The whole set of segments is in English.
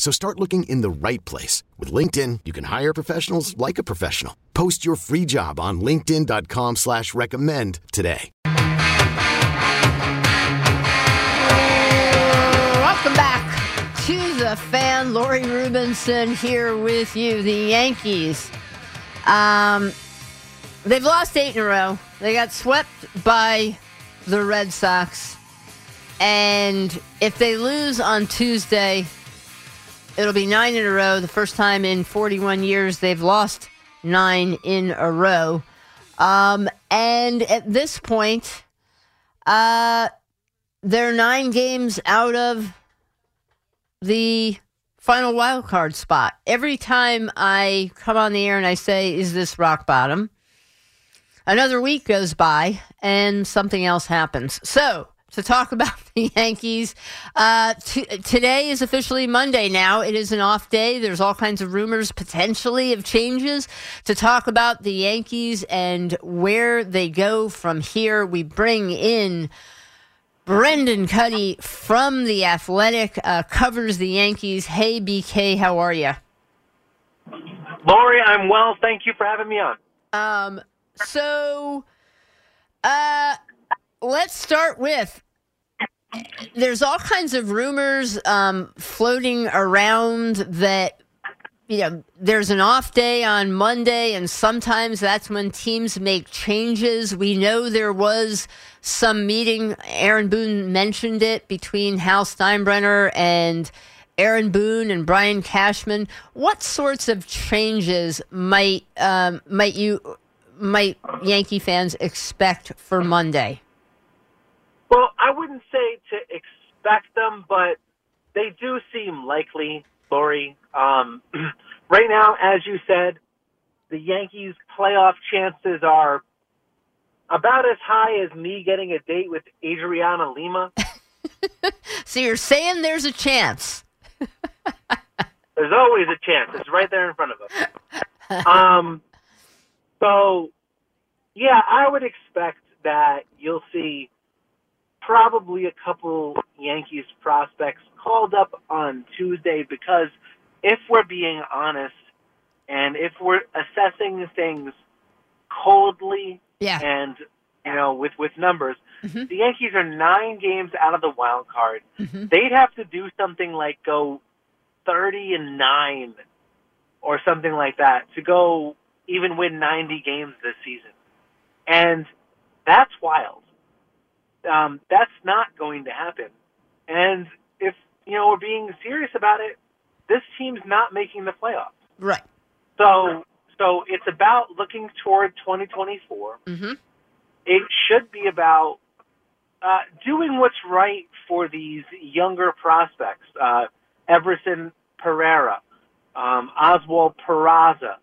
So start looking in the right place. With LinkedIn, you can hire professionals like a professional. Post your free job on linkedin.com slash recommend today. Welcome back to the fan. Lori Rubinson here with you. The Yankees. Um, they've lost eight in a row. They got swept by the Red Sox. And if they lose on Tuesday, it'll be nine in a row. The first time in 41 years they've lost nine in a row. Um, and at this point, uh, they're nine games out of the final wild card spot. Every time I come on the air and I say, Is this rock bottom? Another week goes by and something else happens. So, to talk about the Yankees, uh, t- today is officially Monday now. It is an off day. There's all kinds of rumors potentially of changes. To talk about the Yankees and where they go from here, we bring in. Brendan Kuty from The Athletic uh, covers the Yankees. Hey, BK, how are you? Lori, I'm well. Thank you for having me on. Um, so, uh, let's start with there's all kinds of rumors um, floating around that you know there's an off day on Monday, and sometimes that's when teams make changes. We know there was some meeting. Aaron Boone mentioned it between Hal Steinbrenner and Aaron Boone and Brian Cashman. What sorts of changes might um, might you might Yankee fans expect for Monday? Well, I wouldn't say to expect them, but they do seem likely, Lori. Um, right now, as you said, the Yankees' playoff chances are about as high as me getting a date with Adriana Lima. so you're saying there's a chance? there's always a chance. It's right there in front of us. Um, so, yeah, I would expect that you'll see probably a couple Yankees prospects called up on Tuesday because if we're being honest and if we're assessing things coldly yeah. and you know with with numbers, mm-hmm. the Yankees are nine games out of the wild card. Mm-hmm. They'd have to do something like go thirty and nine or something like that to go even win ninety games this season, and that's wild um, that's not going to happen. And if you know we're being serious about it, this team's not making the playoffs. Right. So so it's about looking toward 2024. Mm-hmm. It should be about uh, doing what's right for these younger prospects. Uh, Everson Pereira, um, Oswald Peraza,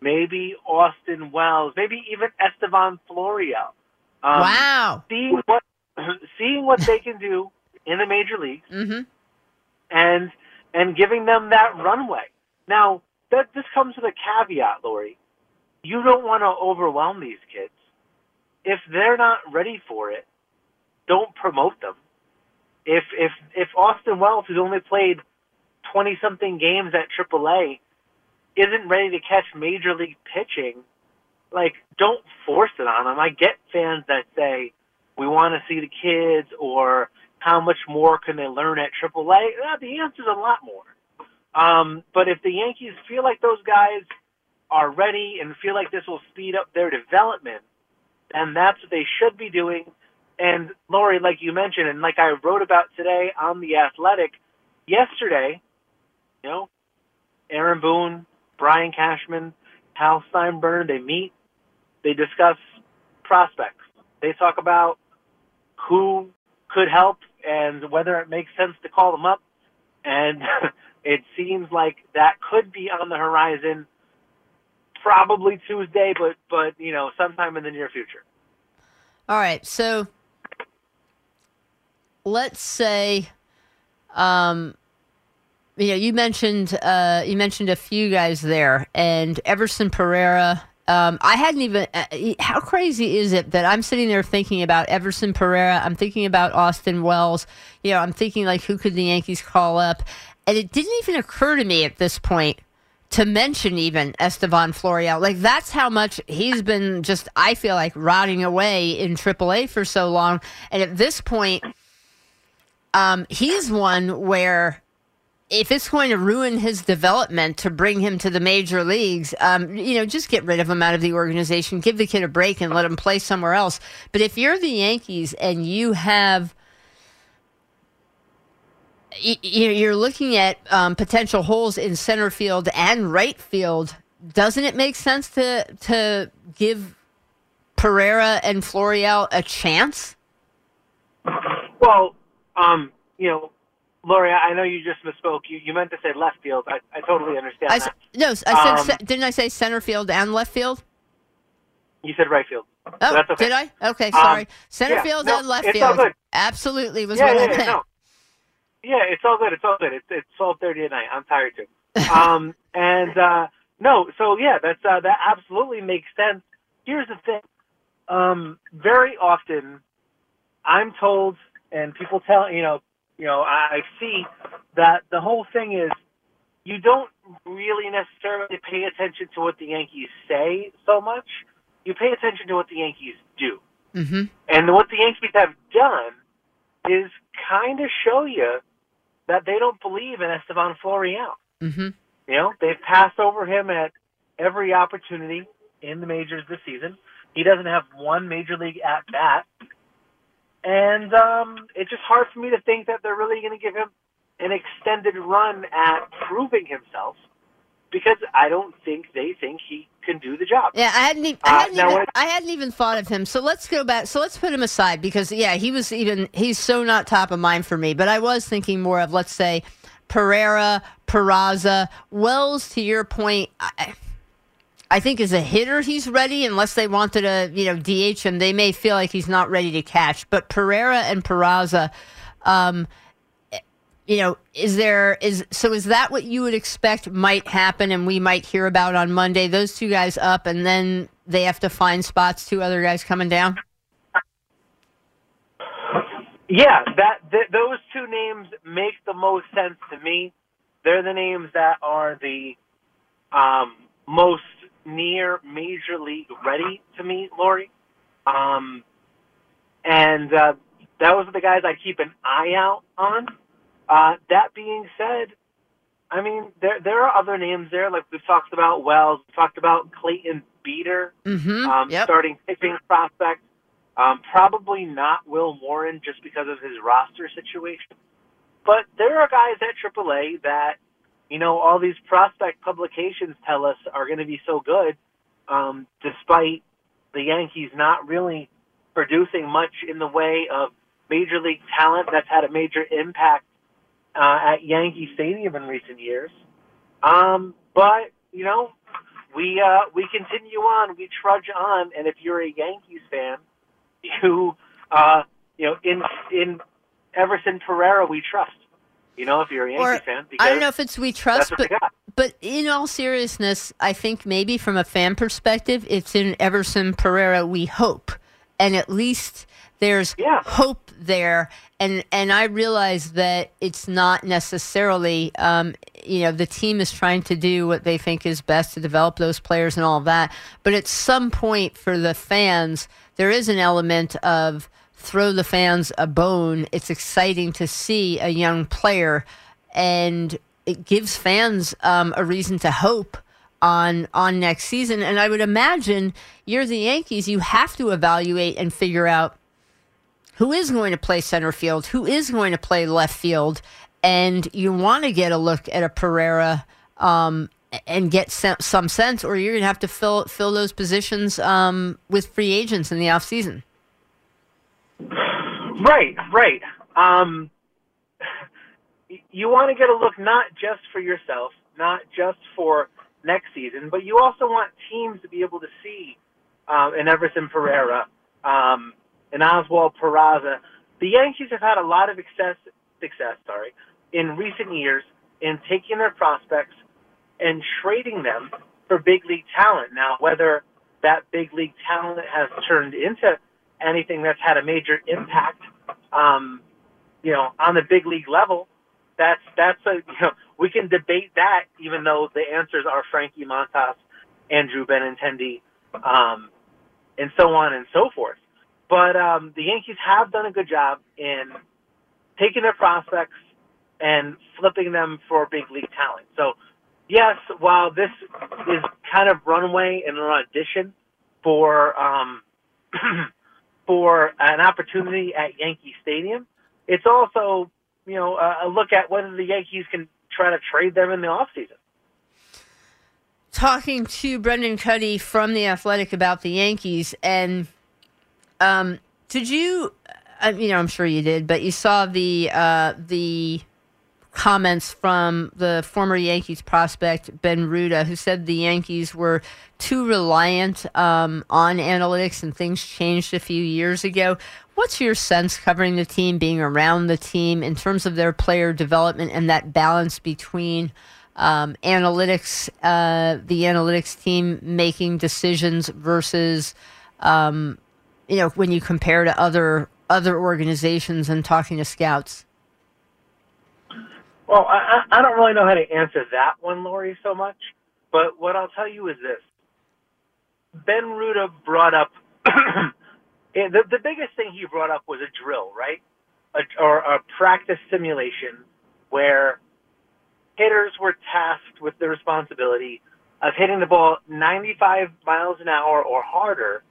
maybe Austin Wells, maybe even Estevan Florial. Um, wow. Seeing what seeing what they can do in the major leagues, mm-hmm. and and giving them that runway. Now that this comes with a caveat, Lori. You don't want to overwhelm these kids. If they're not ready for it, don't promote them. If if if Austin Wells, who's only played twenty something games at AAA, isn't ready to catch major league pitching, like don't force it on him. I get fans that say, we want to see the kids or how much more can they learn at AAA? Uh, the answer is a lot more. Um, but if the Yankees feel like those guys are ready and feel like this will speed up their development, then that's what they should be doing. And Lori, like you mentioned, and like I wrote about today on the Athletic yesterday, you know, Aaron Boone, Brian Cashman, Hal Steinbrenner, they meet, they discuss prospects. They talk about who could help and whether it makes sense to call them up. And it seems like that could be on the horizon probably Tuesday, but but you know, sometime in the near future. All right, so let's say um you know, you mentioned uh, you mentioned a few guys there, and Everson Pereira. Um, I hadn't even. Uh, how crazy is it that I'm sitting there thinking about Everson Pereira? I'm thinking about Austin Wells. You know, I'm thinking like, who could the Yankees call up? And it didn't even occur to me at this point to mention even Estevan Florial. Like that's how much he's been just. I feel like rotting away in AAA for so long, and at this point, um, he's one where if it's going to ruin his development to bring him to the major leagues, um, you know, just get rid of him out of the organization, give the kid a break, and let him play somewhere else. But if you're the Yankees and you have you're looking at um, potential holes in center field and right field. Doesn't it make sense to to give Pereira and Florial a chance? Well, um, you know, Lori, I know you just misspoke. You, you meant to say left field. I, I totally understand I, that. No, I said, um, didn't I say center field and left field? You said right field. Oh, so that's okay. did I? Okay, sorry. Um, center yeah, field no, and left it's field. All good. Absolutely was yeah, what yeah, I yeah, meant. No. Yeah, it's all good. It's all good. It's it's twelve thirty at night. I'm tired too. um, and uh, no, so yeah, that's uh, that absolutely makes sense. Here's the thing. Um, very often, I'm told, and people tell you know, you know, I see that the whole thing is you don't really necessarily pay attention to what the Yankees say so much. You pay attention to what the Yankees do. Mm-hmm. And what the Yankees have done is kind of show you that they don't believe in Estevan Florial. Mm-hmm. You know, they've passed over him at every opportunity in the majors this season. He doesn't have one major league at bat. And um, it's just hard for me to think that they're really going to give him an extended run at proving himself because I don't think they think he can do the job. Yeah, I hadn't, even, I, hadn't uh, even, I hadn't even thought of him. So let's go back. So let's put him aside because yeah, he was even he's so not top of mind for me. But I was thinking more of let's say Pereira, Peraza, Wells. To your point. I, I think as a hitter, he's ready. Unless they wanted to, you know, DH him, they may feel like he's not ready to catch. But Pereira and Peraza, um, you know, is there is so is that what you would expect might happen, and we might hear about on Monday? Those two guys up, and then they have to find spots. Two other guys coming down. Yeah, that th- those two names make the most sense to me. They're the names that are the um, most near major league ready to me, Lori. Um, and uh, those are the guys I keep an eye out on. Uh, that being said, I mean there there are other names there, like we've talked about Wells, we talked about Clayton Beeter, mm-hmm. um, yep. starting pitching prospect. Um, probably not Will Warren just because of his roster situation. But there are guys at AAA that you know, all these prospect publications tell us are going to be so good, um, despite the Yankees not really producing much in the way of major league talent that's had a major impact uh, at Yankee Stadium in recent years. Um, but you know, we uh, we continue on, we trudge on, and if you're a Yankees fan, you uh, you know, in in Everson Pereira, we trust. You know, if you're a Yankee or, fan, I don't know if it's we trust, but but in all seriousness, I think maybe from a fan perspective, it's in Everson Pereira. We hope, and at least there's yeah. hope there. And and I realize that it's not necessarily, um, you know, the team is trying to do what they think is best to develop those players and all that. But at some point, for the fans, there is an element of throw the fans a bone. It's exciting to see a young player, and it gives fans um, a reason to hope on on next season. And I would imagine you're the Yankees. You have to evaluate and figure out who is going to play center field, who is going to play left field, and you want to get a look at a Pereira um, and get some sense, or you're going to have to fill fill those positions um, with free agents in the off season. Right, right. Um, you want to get a look not just for yourself, not just for next season, but you also want teams to be able to see um, an Everson Pereira, um, an Oswald Peraza. The Yankees have had a lot of success, success, sorry, in recent years in taking their prospects and trading them for big league talent. Now, whether that big league talent has turned into anything that's had a major impact, um, you know, on the big league level, that's that's a you know we can debate that even though the answers are Frankie Montas, Andrew Benintendi, um, and so on and so forth. But um, the Yankees have done a good job in taking their prospects and flipping them for big league talent. So yes, while this is kind of runway and an audition for um, for an opportunity at Yankee Stadium, it's also you know, a look at whether the Yankees can try to trade them in the offseason. Talking to Brendan Kuty from The Athletic about the Yankees, and um, did you, uh, you know, I'm sure you did, but you saw the uh, the comments from the former Yankees prospect Ben Ruta, who said the Yankees were too reliant um, on analytics and things changed a few years ago. What's your sense covering the team, being around the team in terms of their player development and that balance between um, analytics, uh, the analytics team making decisions versus, um, you know, when you compare to other other organizations and talking to scouts? Well, I, I don't really know how to answer that one, Lori, so much. But what I'll tell you is this: Ben Ruta brought up the the biggest thing he brought up was a drill, right? A, or a practice simulation where hitters were tasked with the responsibility of hitting the ball 95 miles an hour or harder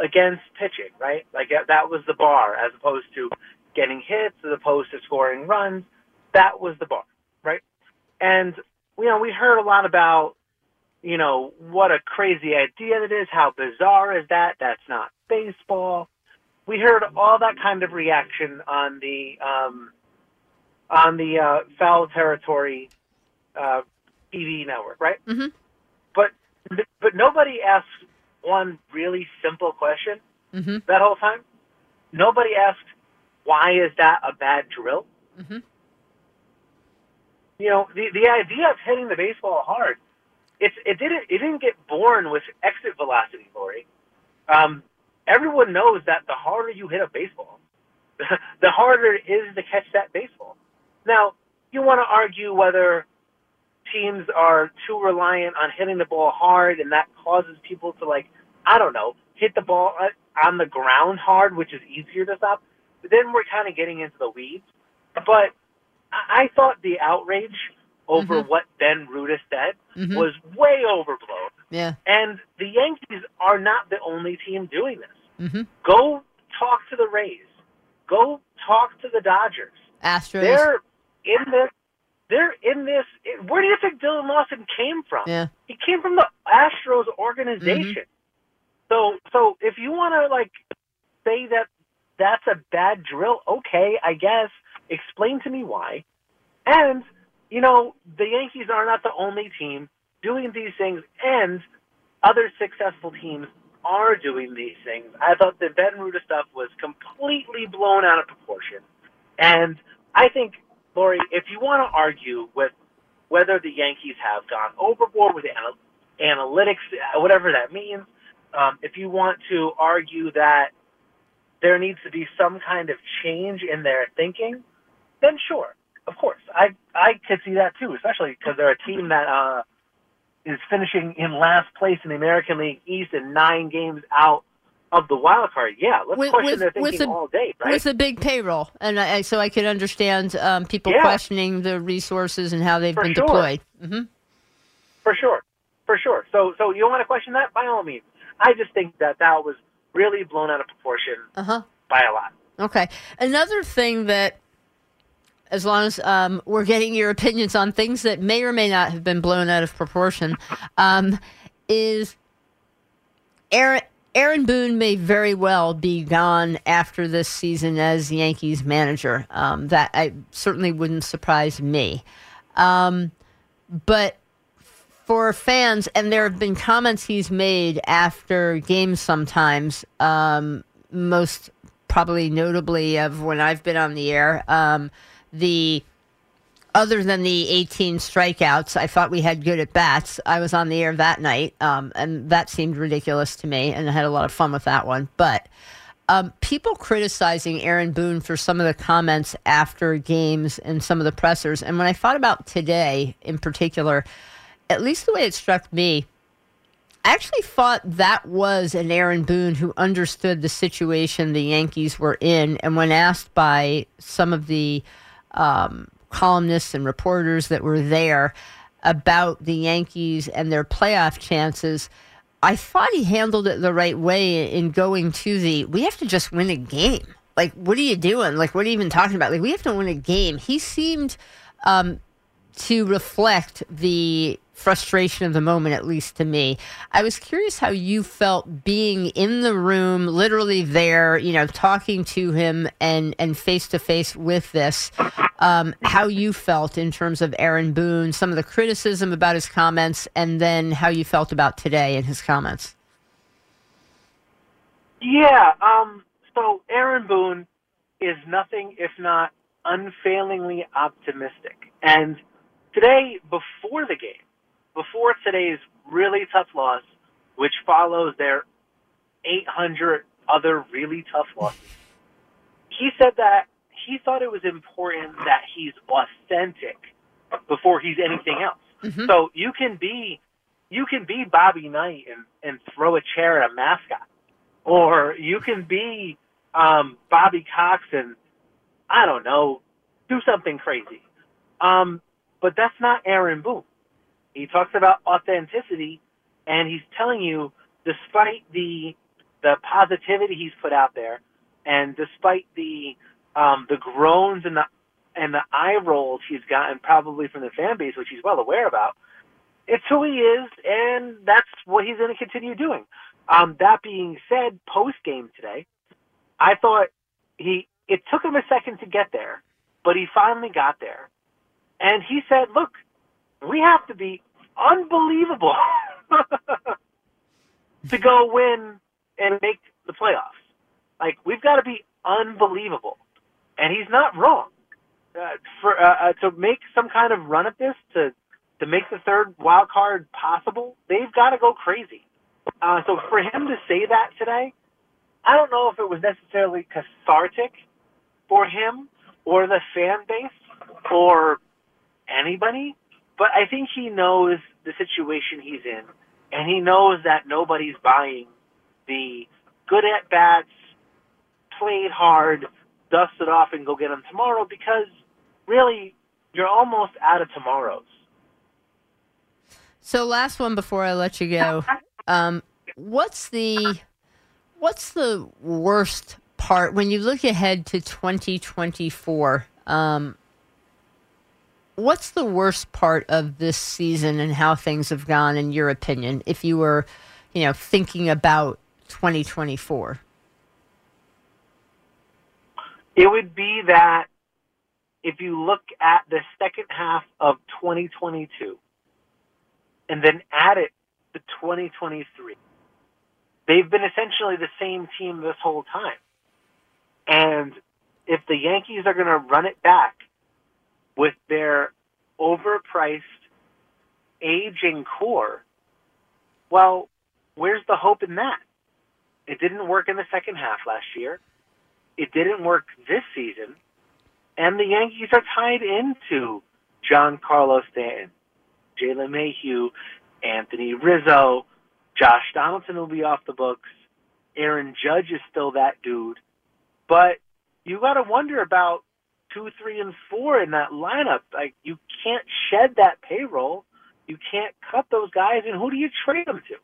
against pitching, right? Like that was the bar, as opposed to getting hits, as opposed to scoring runs that was the bar, right? And you know, we heard a lot about you know what a crazy idea it is. How bizarre is that? That's not baseball. We heard all that kind of reaction on the um, on the uh, foul territory uh, TV network, right? Mm-hmm. But but nobody asked one really simple question mm-hmm. that whole time. Nobody asked why is that a bad drill? Mm-hmm you know, the the idea of hitting the baseball hard, it's it didn't it didn't get born with exit velocity, Lori. Um, everyone knows that the harder you hit a baseball, the harder it is to catch that baseball. Now, you want to argue whether teams are too reliant on hitting the ball hard and that causes people to like, I don't know, hit the ball uh, on the ground hard, which is easier to stop. But then we're kind of getting into the weeds. But I thought the outrage over mm-hmm. what Ben Ruta said mm-hmm. was way overblown. Yeah. And the Yankees are not the only team doing this. Mm-hmm. Go talk to the Rays. Go talk to the Dodgers. Astros. They're in this. They're in this. Where do you think Dillon Lawson came from? Yeah. He came from the Astros organization. Mm-hmm. So, so if you want to like say that that's a bad drill, okay, I guess. Explain to me why. And, you know, the Yankees are not the only team doing these things, and other successful teams are doing these things. I thought the Ben Ruta stuff was completely blown out of proportion. And I think, Lori, if you want to argue with whether the Yankees have gone overboard with anal- analytics, whatever that means, um, if you want to argue that there needs to be some kind of change in their thinking, then sure, of course, I I could see that too, especially because they're a team that uh, is finishing in last place in the American League East and nine games out of the wild card, yeah, let's With- question with- their with thinking a- all day, right? With a big payroll, and I, so I could understand um, people Yeah. questioning the resources and how they've For been sure. deployed. hmm For sure, for sure. So, so you want to question that? By all means. I just think that that was really blown out of proportion Uh huh. by a lot. Okay. Another thing that, as long as um, we're getting your opinions on things that may or may not have been blown out of proportion, um, is Aaron. Aaron Boone may very well be gone after this season as Yankees manager. Um, that I certainly wouldn't surprise me. Um, but for fans, and there have been comments he's made after games sometimes, um, most probably notably of when I've been on the air. The other than the 18 strikeouts, I thought we had good at bats. I was on the air that night, um, and that seemed ridiculous to me, and I had a lot of fun with that one. But um, people criticizing Aaron Boone for some of the comments after games and some of the pressers, and when I thought about today in particular, at least the way it struck me, I actually thought that was an Aaron Boone who understood the situation the Yankees were in. And when asked by some of the um, columnists and reporters that were there about the Yankees and their playoff chances, I thought he handled it the right way in going to the we have to just win a game. Like, what are you doing? Like, what are you even talking about? Like, we have to win a game. He seemed um, to reflect the frustration of the moment, at least to me. I was curious how you felt being in the room, literally there, you know, talking to him and and face to face with this. Um, how you felt in terms of Aaron Boone, some of the criticism about his comments, and then how you felt about today and his comments. Yeah. Um. So Aaron Boone is nothing if not unfailingly optimistic. And today, before the game, before today's really tough loss, which follows their 800 other really tough losses, he said that he thought it was important that he's authentic before he's anything else. So you can be you can be Bobby Knight and, and throw a chair at a mascot. Or you can be um, Bobby Cox and I don't know, do something crazy. Um, but that's not Aaron Boone. He talks about authenticity, and he's telling you, despite the the positivity he's put out there, and despite the um, the groans and the and the eye rolls he's gotten probably from the fan base, which he's well aware about, it's who he is, and that's what he's going to continue doing. Um, that being said, post game today, I thought he it took him a second to get there, but he finally got there, and he said, "Look, we have to be unbelievable to go win and make the playoffs. Like we've got to be unbelievable." And he's not wrong. Uh, for uh, uh, to make some kind of run at this to to make the third wild card possible, they've got to go crazy. Uh, so for him to say that today, I don't know if it was necessarily cathartic for him or the fan base or anybody, but I think he knows the situation he's in, and he knows that nobody's buying the good at bats, played hard, dust it off, and go get them tomorrow because really you're almost out of tomorrows. So, last one before I let you go. Um, what's the what's the worst part when you look ahead to 2024? Um, what's the worst part of this season and how things have gone, in your opinion? If you were, you know, thinking about 2024. It would be that if you look at the second half of 2022 and then add it to 2023, they've been essentially the same team this whole time. And if the Yankees are going to run it back with their overpriced, aging core, well, where's the hope in that? It didn't work in the second half last year. It didn't work this season. And the Yankees are tied into Giancarlo Stanton, DJ LeMahieu, Anthony Rizzo, Josh Donaldson will be off the books. Aaron Judge is still that dude. But you got to wonder about two, three, and four in that lineup. Like you can't shed that payroll. You can't cut those guys, and who do you trade them to?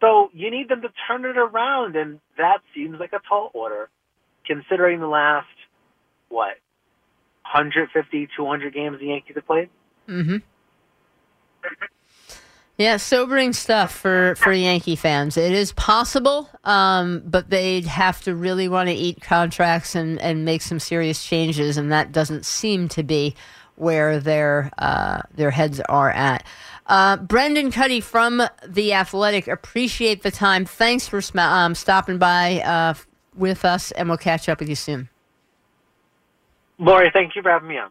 So you need them to turn it around, and that seems like a tall order, considering the last what 150, 200 games the Yankees have played. Mm-hmm. Yeah, sobering stuff for, for Yankee fans. It is possible, um, but they'd have to really want to eat contracts and, and make some serious changes, and that doesn't seem to be where their uh, their heads are at. Uh, Brendan Kuty from The Athletic, appreciate the time. Thanks for sm- um, stopping by uh, with us, and we'll catch up with you soon. Lori, thank you for having me on.